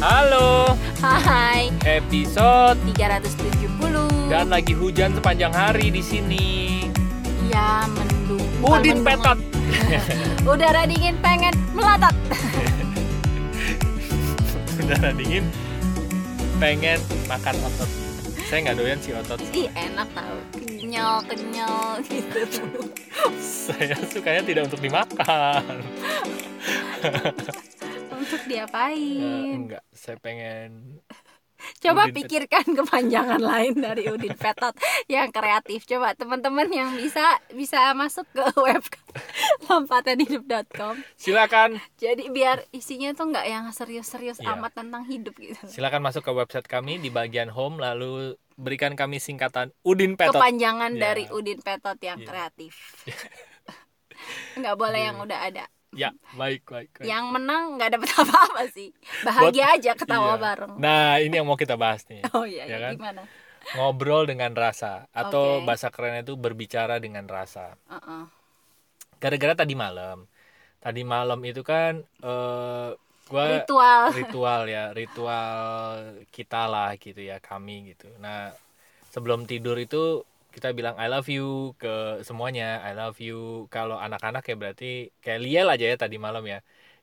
Halo, Hai, episode 370 dan lagi hujan sepanjang hari di sini. Ya, mendung Udin petot. Udara dingin pengen melatat Udara dingin, pengen makan otot. Saya nggak doyan sih otot. Ih, enak tau Kenyal, kenyal gitu Saya sukanya tidak untuk dimakan. Untuk diapain? enggak, saya pengen Coba Udin pet- pikirkan kepanjangan lain dari Udin Petot yang kreatif. Coba teman-teman yang bisa bisa masuk ke web lompatanhidup.com. silakan Jadi biar isinya tuh nggak yang serius-serius Iya. amat tentang hidup gitu. silakan masuk ke website kami di bagian home lalu berikan kami singkatan Udin Petot. Kepanjangan Ya. dari Udin Petot yang Iya. kreatif. nggak boleh yang udah ada. Ya, baik, baik. baik. Yang menang nggak dapet apa-apa sih. Bahagia aja Iya. ketawa bareng. Nah, ini yang mau kita bahas nih. Oh iya, Ya iya, kan? gimana? Ngobrol dengan rasa atau Oke. bahasa kerennya itu berbicara dengan rasa. Uh-uh. Gara-gara tadi malam. Tadi malam itu kan eh gua Ritual. ritual ya, ritual kita lah gitu ya, kami gitu. Nah, sebelum tidur itu kita bilang I love you ke semuanya, I love you. Kalau anak-anak ya berarti kayak Liel aja ya tadi malam ya.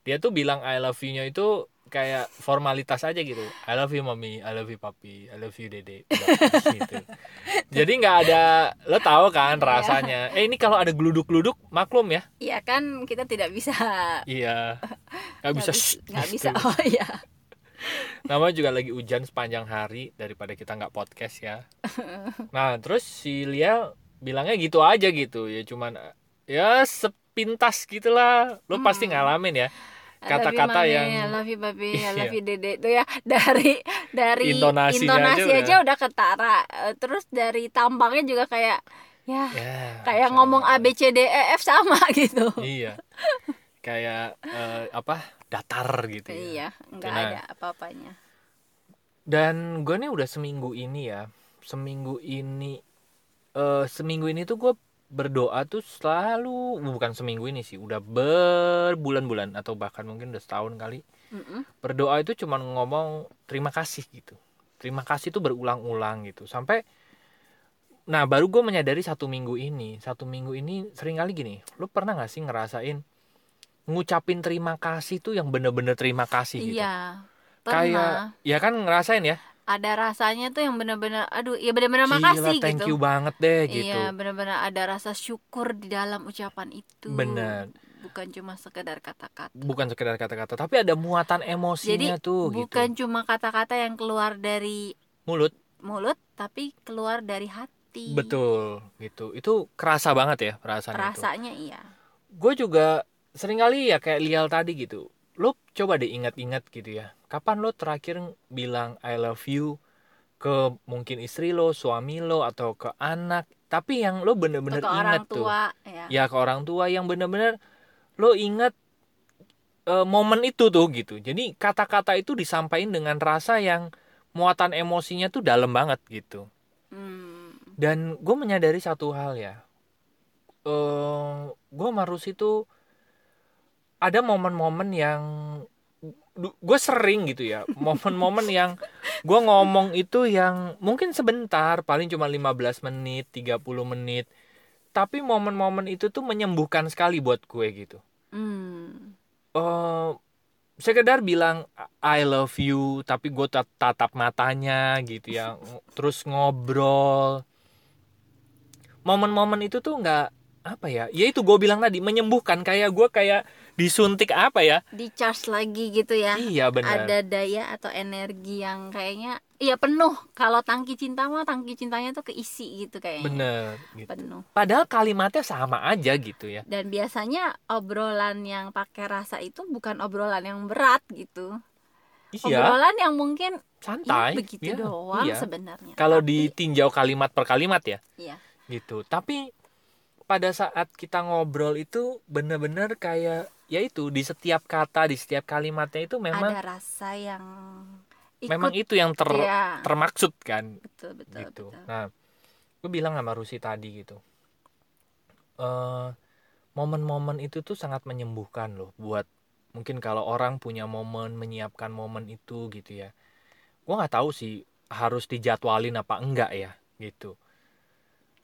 Dia tuh bilang I love you-nya itu kayak formalitas aja gitu. I love you mami, I love you papi, I love you dede. Udah, gitu. Jadi nggak ada, lo tahu kan rasanya. Eh ini kalau ada geluduk-geluduk maklum ya. Iya kan kita tidak bisa Iya. Nggak bisa. nggak bisa. Oh iya. Namanya juga lagi hujan sepanjang hari daripada kita nggak podcast ya. Nah terus si Lia bilangnya gitu aja gitu ya cuman ya sepintas gitulah. Lo pasti Hmm. ngalamin ya kata-kata yang I love you baby, I Iya. love you dede itu ya dari dari Intonasinya intonasi aja aja, udah ketara. Eh, Terus dari tampangnya juga kayak ya ya kayak ngomong. A B C D E F sama gitu. Iya. Kayak eh, apa datar gitu ya. Iya, nggak Nah. ada apa-apanya. Dan gue nih udah seminggu ini ya, seminggu ini, eh seminggu ini tuh gue berdoa tuh selalu, bukan seminggu ini sih, udah berbulan-bulan atau bahkan mungkin udah setahun kali. Mm-mm. Berdoa itu cuman ngomong terima kasih gitu. Terima kasih tuh berulang-ulang gitu. Sampai, nah baru gue menyadari satu minggu ini, satu minggu ini sering kali gini, lu pernah gak sih ngerasain ngucapin terima kasih tuh yang bener-bener terima kasih gitu? Iya. Kayak, ya kan ngerasain ya? ada rasanya tuh yang benar-benar aduh ya benar-benar Gila, makasih thank gitu. you banget deh gitu. Iya, benar-benar ada rasa syukur di dalam ucapan itu. Bener. Bukan cuma sekedar kata-kata. Bukan sekedar kata-kata, tapi ada muatan emosinya Jadi tuh bukan gitu. cuma kata-kata yang keluar dari Mulut, mulut, tapi keluar dari hati. betul gitu. Itu kerasa banget ya perasaan itu. Rasanya iya. Gue juga sering kali ya kayak Lial tadi gitu. Lo coba deh ingat-ingat gitu ya. Kapan lo terakhir bilang I love you ke mungkin istri lo, suami lo, atau ke anak. Tapi yang lo bener-bener ke orang ingat tuh. ya. ya ke orang tua yang benar-benar lo ingat eh, momen itu tuh gitu jadi kata-kata itu disampaikan dengan rasa yang muatan emosinya tuh dalam banget gitu Hmm. dan gue menyadari satu hal ya eh gue marus itu ada momen-momen yang gue sering gitu ya. Momen-momen yang gue ngomong itu yang mungkin sebentar paling cuma 15 menit 30 menit. Tapi momen-momen itu tuh menyembuhkan sekali buat gue gitu. Hmm. eh sekedar bilang I love you tapi gue tat- tatap matanya gitu ya. Terus ngobrol. Momen-momen itu tuh nggak apa ya ya itu gue bilang tadi menyembuhkan kayak gue kayak disuntik apa ya Di charge lagi gitu ya. iya benar Ada daya atau energi yang kayaknya iya penuh. Kalau tangki cinta mah tangki cintanya tuh keisi gitu kayaknya. bener gitu. Penuh. padahal kalimatnya sama aja gitu ya Dan biasanya obrolan yang pakai rasa itu bukan obrolan yang berat gitu. iya Obrolan yang mungkin santai ya begitu Iya, doang iya. sebenarnya. kalau Tapi- ditinjau kalimat per kalimat ya Iya. gitu tapi pada saat kita ngobrol itu bener-bener kayak ya itu di setiap kata di setiap kalimatnya itu memang ada rasa yang ikut memang itu yang ter ya. termaksud kan betul betul gitu betul. nah gue bilang sama Rusi tadi gitu eh momen-momen itu tuh sangat menyembuhkan loh buat mungkin kalau orang punya momen menyiapkan momen itu gitu ya gue nggak tahu sih harus dijadwalin apa enggak ya gitu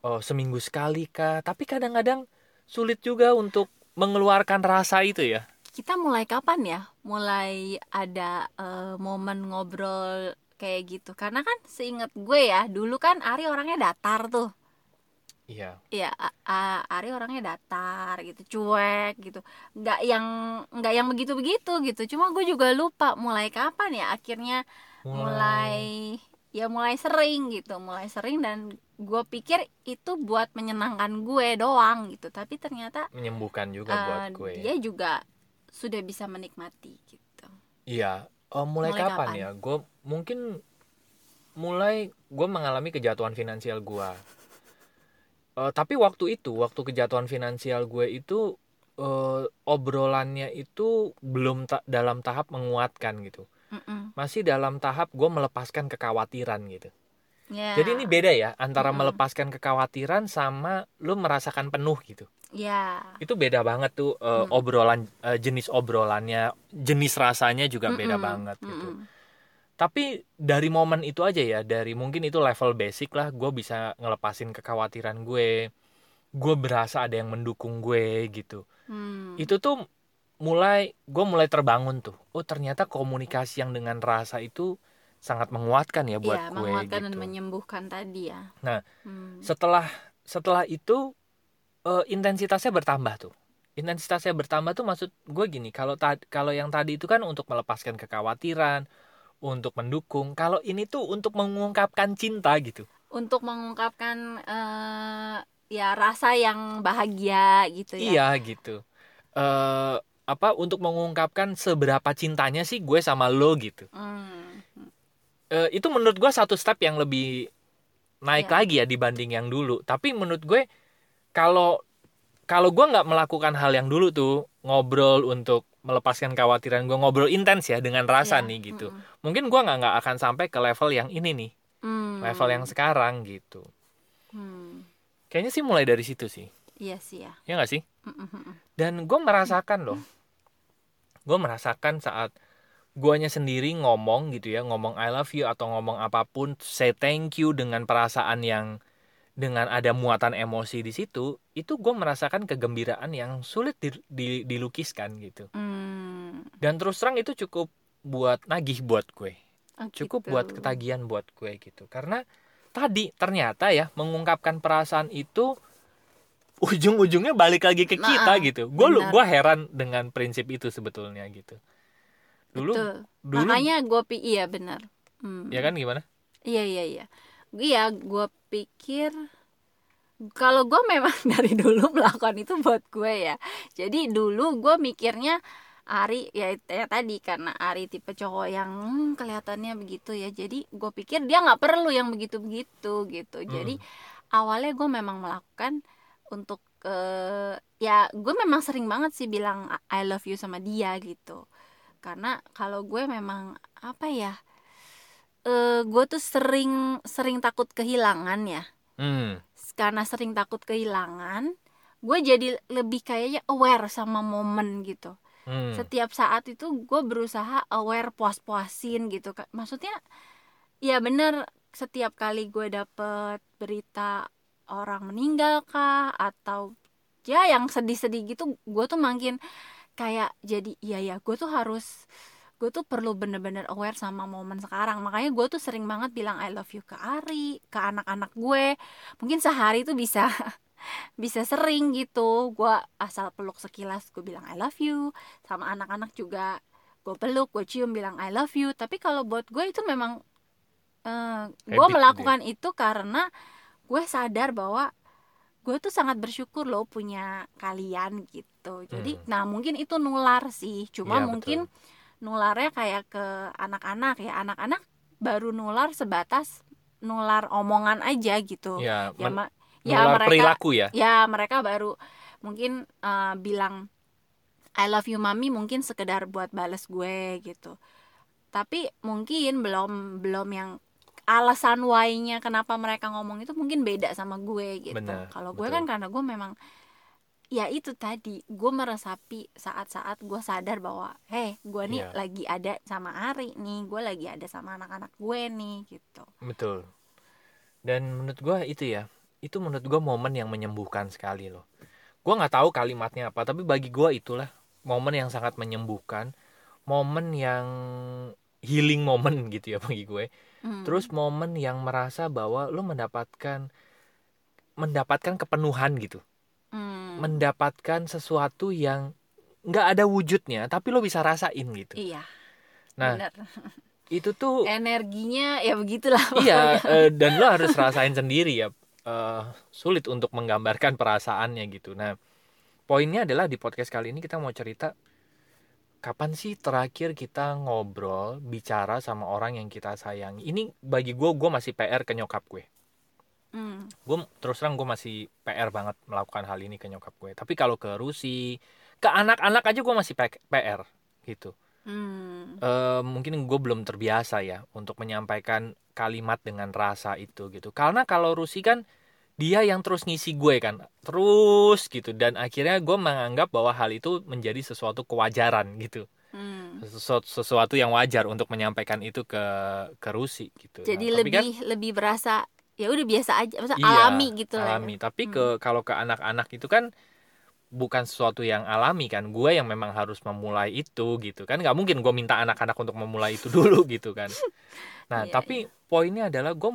oh seminggu sekali kah tapi kadang-kadang sulit juga untuk mengeluarkan rasa itu ya. Kita mulai kapan ya? Mulai ada uh, momen ngobrol kayak gitu. Karena kan seingat gue ya dulu kan Ari orangnya datar tuh. Iya. Iya, Ari orangnya datar gitu, cuek gitu. Nggak yang nggak yang begitu-begitu gitu. Cuma gue juga lupa mulai kapan ya. Akhirnya mulai, mulai ya mulai sering gitu, mulai sering dan gue pikir itu buat menyenangkan gue doang gitu. Tapi ternyata menyembuhkan juga uh, buat gue. Dia juga sudah bisa menikmati gitu. Iya. Oh, mulai, mulai kapan, kapan ya? Gue mungkin mulai gue mengalami kejatuhan finansial gue uh, tapi waktu itu waktu kejatuhan finansial gue itu uh, obrolannya itu belum ta dalam tahap menguatkan gitu Mm-mm. masih dalam tahap gue melepaskan kekhawatiran gitu yeah. jadi ini beda ya antara Mm-mm. melepaskan kekhawatiran sama lu merasakan penuh gitu Ya. Itu beda banget tuh uh, mm. obrolan uh, jenis obrolannya, jenis rasanya juga beda Mm-mm. banget gitu. Mm-mm tapi dari momen itu aja ya dari mungkin itu level basic lah gue bisa ngelepasin kekhawatiran gue gue berasa ada yang mendukung gue gitu hmm. itu tuh mulai gue mulai terbangun tuh oh ternyata komunikasi yang dengan rasa itu sangat menguatkan ya buat ya, gue menguatkan gitu. dan menyembuhkan tadi ya nah hmm. setelah setelah itu uh, intensitasnya bertambah tuh intensitasnya bertambah tuh maksud gue gini kalau kalau yang tadi itu kan untuk melepaskan kekhawatiran untuk mendukung. Kalau ini tuh untuk mengungkapkan cinta gitu. Untuk mengungkapkan uh, ya rasa yang bahagia gitu ya. Iya gitu. Uh, apa untuk mengungkapkan seberapa cintanya sih gue sama lo gitu. Hmm. Uh, itu menurut gue satu step yang lebih naik yeah. lagi ya dibanding yang dulu. Tapi menurut gue kalau kalau gue nggak melakukan hal yang dulu tuh ngobrol untuk melepaskan kekhawatiran gue ngobrol intens ya dengan rasa yeah. nih gitu mm -hmm. mungkin gue nggak nggak akan sampai ke level yang ini nih mm. level yang sekarang gitu mm. kayaknya sih mulai dari situ sih iya sih ya ya nggak sih. Dan gue merasakan loh gue merasakan saat guanya sendiri ngomong gitu ya ngomong I love you atau ngomong apa pun say thank you dengan perasaan yang dengan ada muatan emosi di situ itu gue merasakan kegembiraan yang sulit di, di, dilukiskan gitu hmm. dan terus terang itu cukup buat nagih buat gue oh, cukup gitu. buat ketagihan buat gue gitu karena tadi ternyata ya mengungkapkan perasaan itu ujung-ujungnya balik lagi ke kita nah, gitu. Gue lu gue heran dengan prinsip itu sebetulnya gitu. Dulu Betul. dulu makanya gue pi iya benar. Hmm. ya kan gimana? Iya iya iya. Iya gue pikir kalau gue memang dari dulu melakukan itu buat gue ya. Jadi dulu gue mikirnya Ari ya, ya tadi karena Ari tipe cowok yang hmm, kelihatannya begitu ya. Jadi gue pikir dia nggak perlu yang begitu begitu gitu hmm. jadi awalnya gue memang melakukan untuk uh, ya gue memang sering banget sih bilang I love you sama dia gitu karena kalau gue memang apa ya uh, gue tuh sering sering takut kehilangan ya hmm. karena sering takut kehilangan gue jadi lebih kayaknya aware sama momen gitu hmm. setiap saat itu gue berusaha aware puas-puasin gitu maksudnya ya bener setiap kali gue dapet berita orang meninggal kah? Atau ya yang sedih-sedih gitu gue tuh makin kayak jadi iya ya gue tuh harus gue tuh perlu bener-bener aware sama momen sekarang. Makanya gue tuh sering banget bilang I love you ke Ari ke anak-anak gue. Mungkin sehari tuh bisa bisa sering gitu. Gue asal peluk sekilas gue bilang I love you. Sama anak-anak juga gue peluk gue cium bilang I love you. Tapi kalau buat gue itu memang uh, gue melakukan dia. itu karena gue sadar bahwa gue tuh sangat bersyukur loh punya kalian gitu. Jadi hmm. nah mungkin itu nular sih. Cuma ya, mungkin betul nularnya kayak ke anak-anak ya. Anak-anak baru nular sebatas nular omongan aja gitu. Ya, ya, men- ya mereka perilaku ya. ya mereka baru mungkin uh, bilang I love you mami mungkin sekedar buat bales gue gitu. Tapi mungkin belum belum yang alasan why-nya kenapa mereka ngomong itu mungkin beda sama gue gitu. Kalau gue kan karena gue memang ya itu tadi gue meresapi saat-saat gue sadar bahwa heh gue nih Iya. lagi ada sama Ari nih gue lagi ada sama anak-anak gue nih gitu. Betul. Dan menurut gua itu ya itu menurut gua momen yang menyembuhkan sekali loh. Gua nggak tahu kalimatnya apa tapi bagi gua itulah momen yang sangat menyembuhkan momen yang healing moment gitu ya bagi gue Hmm. terus momen yang merasa bahwa lo mendapatkan mendapatkan kepenuhan gitu. Hmm. mendapatkan sesuatu yang nggak ada wujudnya tapi lo bisa rasain gitu. Iya. Nah bener. itu tuh energinya ya begitulah iya eh, dan lo harus rasain sendiri ya Eh, sulit untuk menggambarkan perasaannya gitu. Nah poinnya adalah di podcast kali ini kita mau cerita kapan sih terakhir kita ngobrol bicara sama orang yang kita sayangi ini bagi gue gue masih PR ke nyokap gue. Hmm. gue terus terang gue masih PR banget melakukan hal ini ke nyokap gue. Tapi kalau ke Rusi ke anak-anak aja gue masih PR gitu. Hmm. Eh, mungkin gue belum terbiasa ya untuk menyampaikan kalimat dengan rasa itu gitu. Karena kalau Rusi kan dia yang terus ngisi gue kan terus gitu. Dan akhirnya gue menganggap bahwa hal itu menjadi sesuatu kewajaran gitu. Hmm. sesuatu, sesuatu yang wajar untuk menyampaikan itu ke ke Rusi gitu. Jadi Nah, lebih kan- lebih berasa ya udah biasa aja maksudnya Iya, alami gitu lah ya. alami. Tapi ke kalau ke anak-anak itu kan bukan sesuatu yang alami kan. Gue yang memang harus memulai itu gitu kan. Nggak mungkin gue minta anak-anak untuk memulai itu dulu gitu kan. Nah Iya, tapi poinnya adalah gue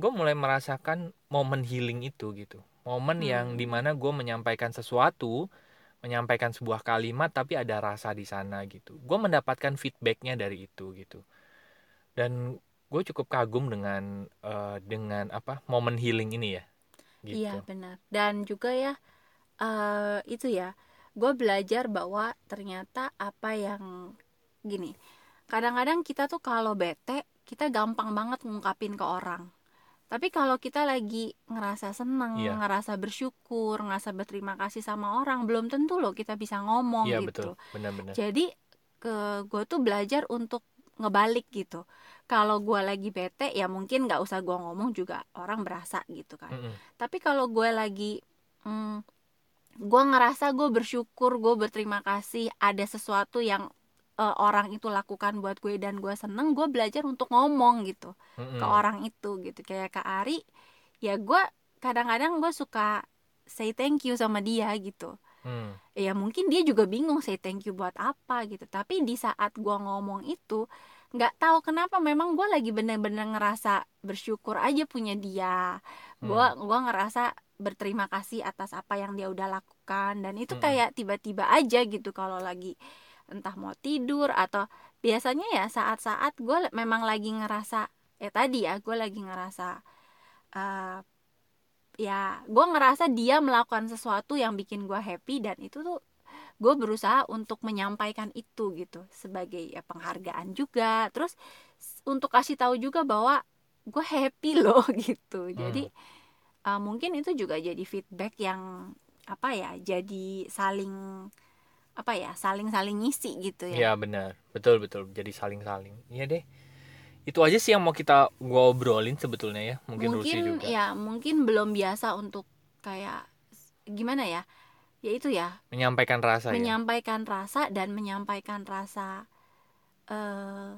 gue mulai merasakan momen healing itu gitu momen yang Hmm. di mana gue menyampaikan sesuatu menyampaikan sebuah kalimat tapi ada rasa di sana gitu gue mendapatkan feedbacknya dari itu gitu dan gue cukup kagum dengan eh, dengan apa momen healing ini ya gitu Iya benar. Dan juga ya eh itu ya, gue belajar bahwa ternyata apa yang gini, kadang-kadang kita tuh kalau bete kita gampang banget ngungkapin ke orang. Tapi kalau kita lagi ngerasa seneng, Iya. ngerasa bersyukur, ngerasa berterima kasih sama orang, belum tentu loh kita bisa ngomong Iya gitu. betul, benar-benar. Jadi ke gue tuh belajar untuk ngebalik gitu. Kalau gue lagi bete ya mungkin nggak usah gue ngomong juga orang berasa gitu kan Mm-mm. tapi kalau gue lagi hmm, gue ngerasa gue bersyukur gue berterima kasih ada sesuatu yang eh, orang itu lakukan buat gue dan gue seneng gue belajar untuk ngomong gitu Mm-mm. ke orang itu gitu kayak kak Ari ya gue kadang-kadang gue suka say thank you sama dia gitu Hmm. ya mungkin dia juga bingung say thank you buat apa gitu tapi di saat gue ngomong itu nggak tahu kenapa memang gue lagi bener-bener ngerasa bersyukur aja punya dia gue Hmm. gua ngerasa berterima kasih atas apa yang dia udah lakukan dan itu kayak tiba-tiba aja gitu kalau lagi entah mau tidur atau biasanya ya saat-saat gue memang lagi ngerasa ya tadi ya gue lagi ngerasa eh, ya gue ngerasa dia melakukan sesuatu yang bikin gue happy dan itu tuh gue berusaha untuk menyampaikan itu gitu sebagai ya penghargaan juga. Terus untuk kasih tahu juga bahwa gue happy loh gitu. Jadi uh, mungkin itu juga jadi feedback yang apa ya jadi saling apa ya saling saling ngisi gitu ya Iya benar, betul betul. Jadi saling-saling. Iya deh. Itu aja sih yang mau kita gua obrolin sebetulnya ya. Mungkin, mungkin juga. ya mungkin belum biasa untuk kayak gimana ya ya itu ya Menyampaikan rasa ya. menyampaikan rasa dan menyampaikan rasa eh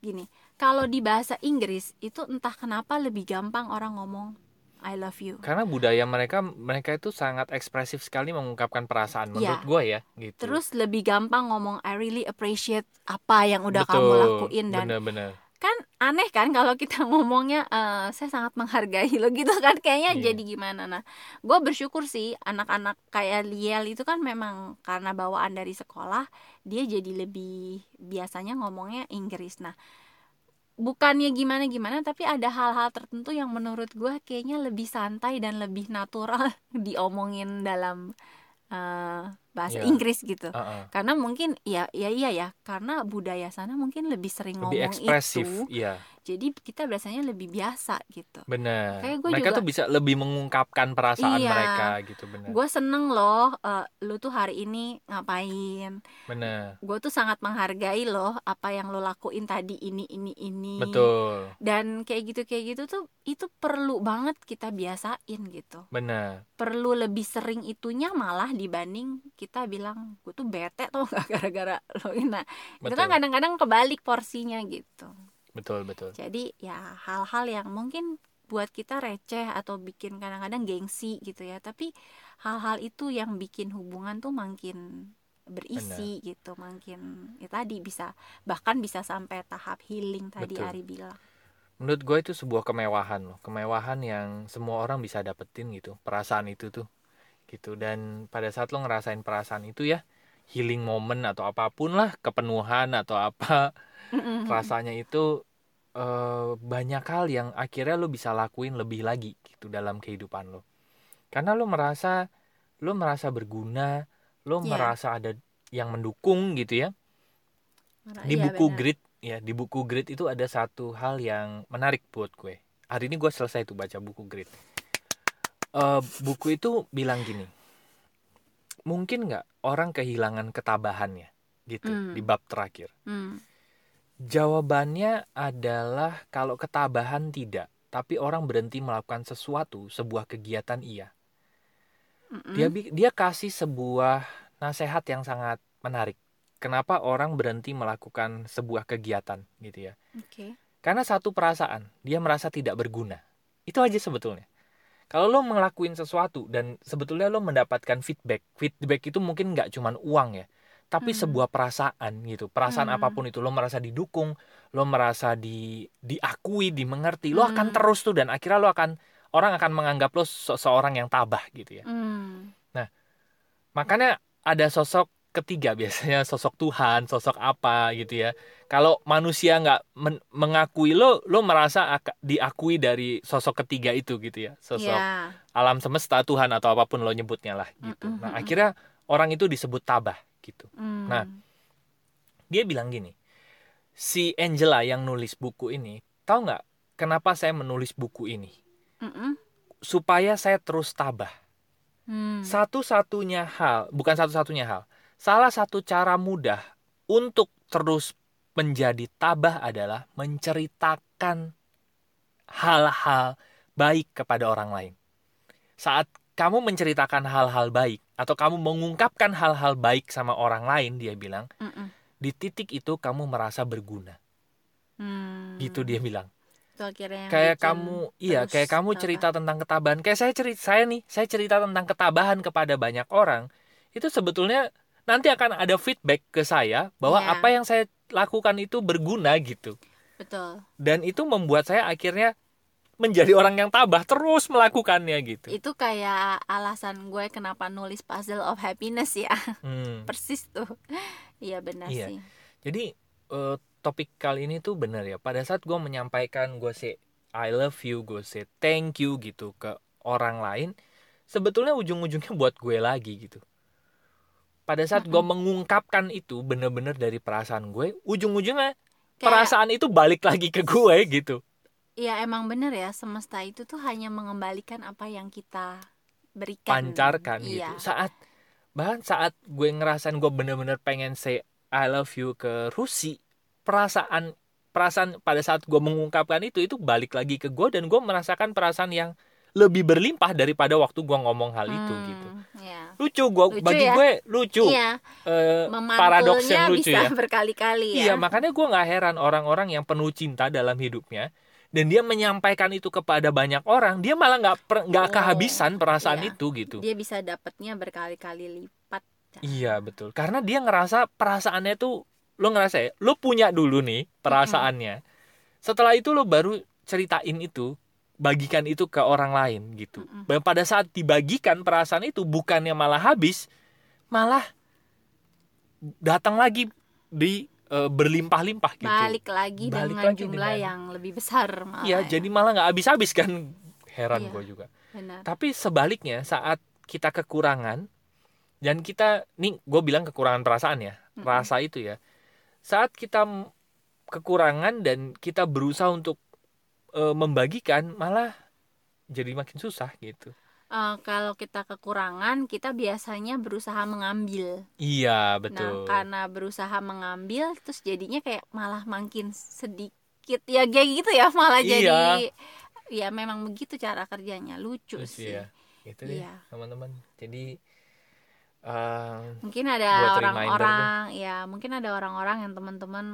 gini kalau di bahasa Inggris itu entah kenapa lebih gampang orang ngomong I love you Karena budaya mereka mereka itu sangat ekspresif sekali mengungkapkan perasaan menurut Iya. gua ya gitu. terus lebih gampang ngomong I really appreciate apa yang udah betul, kamu lakuin dan bener-bener. kan aneh kan kalau kita ngomongnya eh, saya sangat menghargai lo gitu kan kayaknya Iya. jadi gimana nah gue bersyukur sih anak-anak kayak Liel itu kan memang karena bawaan dari sekolah dia jadi lebih biasanya ngomongnya Inggris nah bukannya gimana gimana tapi ada hal-hal tertentu yang menurut gue kayaknya lebih santai dan lebih natural diomongin dalam eh, bahasa Iya. Inggris gitu Uh-uh. karena mungkin ya ya iya ya karena budaya sana mungkin lebih sering lebih ngomong ekspresif itu iya jadi kita biasanya lebih biasa gitu. Benar Kayak gua mereka juga- tuh bisa lebih mengungkapkan perasaan Iya. mereka gitu benar gue seneng loh eh, lu tuh hari ini ngapain. Benar gue tuh sangat menghargai loh apa yang lo lakuin tadi ini ini ini. Betul. Dan kayak gitu kayak gitu tuh itu perlu banget kita biasain gitu. Benar perlu lebih sering itunya malah dibanding kita bilang gue tuh bete tuh gak gara-gara lo ini. Nah itu kan kadang-kadang kebalik porsinya gitu betul betul. Jadi ya hal-hal yang mungkin buat kita receh atau bikin kadang-kadang gengsi gitu ya. Tapi hal-hal itu yang bikin hubungan tuh makin berisi gitu makin ya tadi bisa bahkan bisa sampai tahap healing tadi Betul. Ari bilang. Menurut gue itu sebuah kemewahan loh kemewahan yang semua orang bisa dapetin gitu perasaan itu tuh gitu. Dan pada saat lo ngerasain perasaan itu ya healing moment atau apa pun lah kepenuhan atau apa rasanya itu eh, banyak hal yang akhirnya lo bisa lakuin lebih lagi gitu dalam kehidupan lo karena lo merasa lo merasa berguna lo Iya. merasa ada yang mendukung gitu ya. Di Iya, buku benar. grid ya di buku grid itu ada satu hal yang menarik buat gue. Hari ini gue selesai tuh baca buku grid. Eh, buku itu bilang gini mungkin nggak orang kehilangan ketabahannya? Gitu Hmm. di bab terakhir. Hmm, jawabannya adalah kalau ketabahan tidak tapi orang berhenti melakukan sesuatu sebuah kegiatan iya. Mm-mm. dia dia kasih sebuah nasihat yang sangat menarik. Kenapa orang berhenti melakukan sebuah kegiatan gitu ya? Oke. karena satu perasaan dia merasa tidak berguna. Itu aja sebetulnya. Kalau lo ngelakuin sesuatu dan sebetulnya lo mendapatkan feedback feedback itu mungkin nggak cuman uang ya tapi Hmm. sebuah perasaan gitu. Perasaan Hmm. apa pun itu. Lo merasa didukung lo merasa di diakui dimengerti lo akan Hmm. terus tuh. Dan akhirnya lo akan orang akan menganggap lo se- seorang yang tabah gitu ya. Hmm, makanya ada sosok ketiga biasanya. Sosok Tuhan sosok apa gitu ya. Kalau manusia nggak men- mengakui lo lo merasa diakui dari sosok ketiga itu gitu ya. Sosok ya. alam semesta Tuhan atau apa pun lo nyebutnya lah gitu. Nah akhirnya orang itu disebut tabah gitu Hmm. Nah, dia bilang gini si Angela yang nulis buku ini tahu nggak kenapa saya menulis buku ini Mm-mm. supaya saya terus tabah Hmm. satu-satunya hal, bukan satu-satunya hal, salah satu cara mudah untuk terus menjadi tabah adalah menceritakan hal-hal baik kepada orang lain. Saat kamu menceritakan hal-hal baik atau kamu mengungkapkan hal-hal baik sama orang lain, dia bilang, Mm-mm. di titik itu kamu merasa berguna. Hmm. Gitu dia bilang. Yang kayak kamu iya kayak kamu cerita tentang ketabahan kayak saya cerita saya nih saya cerita tentang ketabahan kepada banyak orang itu sebetulnya nanti akan ada feedback ke saya bahwa Iya. apa yang saya lakukan itu berguna gitu betul dan itu membuat saya akhirnya menjadi orang yang tabah terus melakukannya gitu. Itu kayak alasan gue kenapa nulis puzzle of happiness ya. Hmm. persis tuh. Iya benar Iya. sih. Jadi eh, topik kali ini tuh bener ya. Pada saat gue menyampaikan gue say I love you gue say thank you gitu ke orang lain sebetulnya ujung-ujungnya buat gue lagi gitu. Pada saat gue mengungkapkan itu bener-bener dari perasaan gue ujung-ujungnya kayak perasaan itu balik lagi ke gue gitu ya emang bener ya semesta itu tuh hanya mengembalikan apa yang kita berikan. Pancarkan iya. gitu. Saat bahkan saat gue ngerasain gue bener-bener pengen say I love you ke Rusi perasaan perasaan pada saat gue mengungkapkan itu itu balik lagi ke gue dan gue merasakan perasaan yang lebih berlimpah daripada waktu gue ngomong hal itu Hmm, gitu. ya. lucu gue Lucu bagi ya? gue lucu. Iya. Eh, paradoks yang lucu bisa ya. berkali-kali ya. Iya makanya gue nggak heran orang-orang yang penuh cinta dalam hidupnya dan dia menyampaikan itu kepada banyak orang dia malah nggak nggak Oh, kehabisan perasaan iya. itu gitu dia bisa dapatnya berkali-kali lipat Iya betul. Karena dia ngerasa perasaannya tuh lo ngerasa ya, lo punya dulu nih perasaannya. Setelah itu lo baru ceritain itu, bagikan itu ke orang lain gitu. Dan pada saat dibagikan perasaan itu bukannya malah habis, malah datang lagi di eh, berlimpah-limpah gitu. balik lagi Balik dengan lagi jumlah dengan- yang lebih besar malah Iya, ya. jadi malah nggak habis-habis kan. Heran Iya. gue juga. benar Tapi sebaliknya saat kita kekurangan dan kita nih gue bilang kekurangan perasaan ya Mm-mm. rasa itu ya saat kita kekurangan dan kita berusaha untuk eh, membagikan malah jadi makin susah gitu Eh, kalau kita kekurangan kita biasanya berusaha mengambil. Iya nah betul. karena berusaha mengambil terus jadinya kayak malah makin sedikit ya kayak gitu ya malah Iya. jadi ya memang begitu cara kerjanya lucu Terus sih. ya. Itu deh Iya. teman-teman. Jadi eh, mungkin ada orang-orang ya mungkin ada orang-orang yang teman-teman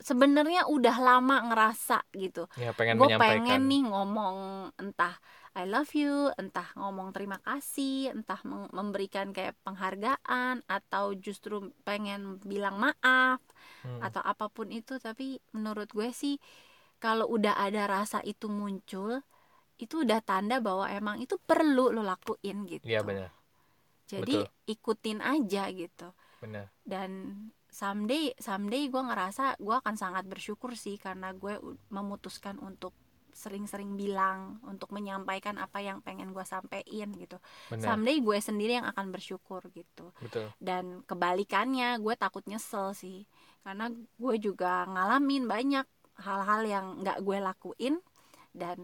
sebenarnya udah lama ngerasa gitu. Ya pengen gue pengen nih ngomong entah I love you entah ngomong terima kasih entah memberikan kayak penghargaan atau justru pengen bilang maaf Hmm, atau apa pun itu. Tapi menurut gue sih kalau udah ada rasa itu muncul itu udah tanda bahwa emang itu perlu lo lakuin gitu. Iya benar. Jadi ikutin aja gitu. Benar. Dan someday someday gue ngerasa gue akan sangat bersyukur sih karena gue memutuskan untuk sering-sering bilang untuk menyampaikan apa yang pengen gue sampein gitu. Benar. Someday gue sendiri yang akan bersyukur gitu. Betul. Dan kebalikannya gue takut nyesel sih. Karena gue juga ngalamin banyak hal-hal yang nggak gue lakuin dan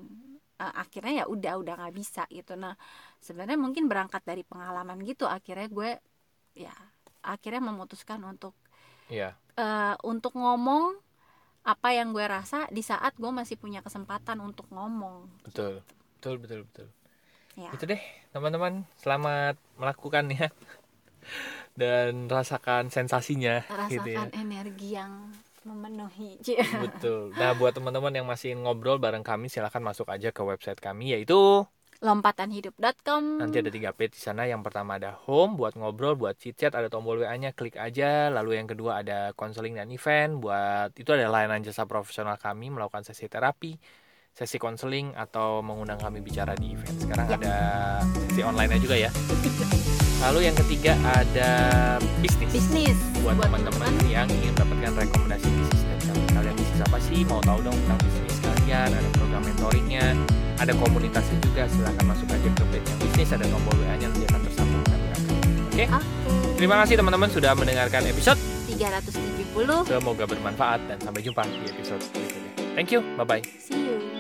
eh, akhirnya ya udah udah nggak bisa gitu. Nah sebenarnya mungkin berangkat dari pengalaman gitu akhirnya gue ya akhirnya memutuskan untuk iya. Eh, untuk ngomong apa yang gue rasa di saat gue masih punya kesempatan untuk ngomong. Betul. Betul betul betul. Ya. Itu deh teman-teman. Selamat melakukannya dan rasakan sensasinya gitu ya. Rasakan energi yang memenuhi. Betul. Nah buat teman-teman yang masih ngobrol bareng kami silahkan masuk aja ke website kami yaitu lompatanhidup.com nanti ada tiga page di sana. Yang pertama ada home buat ngobrol buat chit chat ada tombol wa nya klik aja. Lalu yang kedua ada konseling dan event. Buat itu ada layanan jasa profesional kami melakukan sesi terapi sesi konseling atau mengundang kami bicara di event. Sekarang Ya. ada sesi online juga ya. Lalu yang ketiga ada bisnis. Bisnis. Buat teman-teman yang ingin mendapatkan rekomendasi bisnis dari kami kalian. Bisnis apa sih? Mau tahu dong tentang bisnis kalian ada program mentoringnya ada komunitasnya juga silahkan masuk aja ke page yang bisnis ada tombol WA nya nanti akan tersambung kami oke Oke. terima kasih teman-teman sudah mendengarkan episode 370. semoga bermanfaat dan sampai jumpa di episode berikutnya thank you bye bye See you.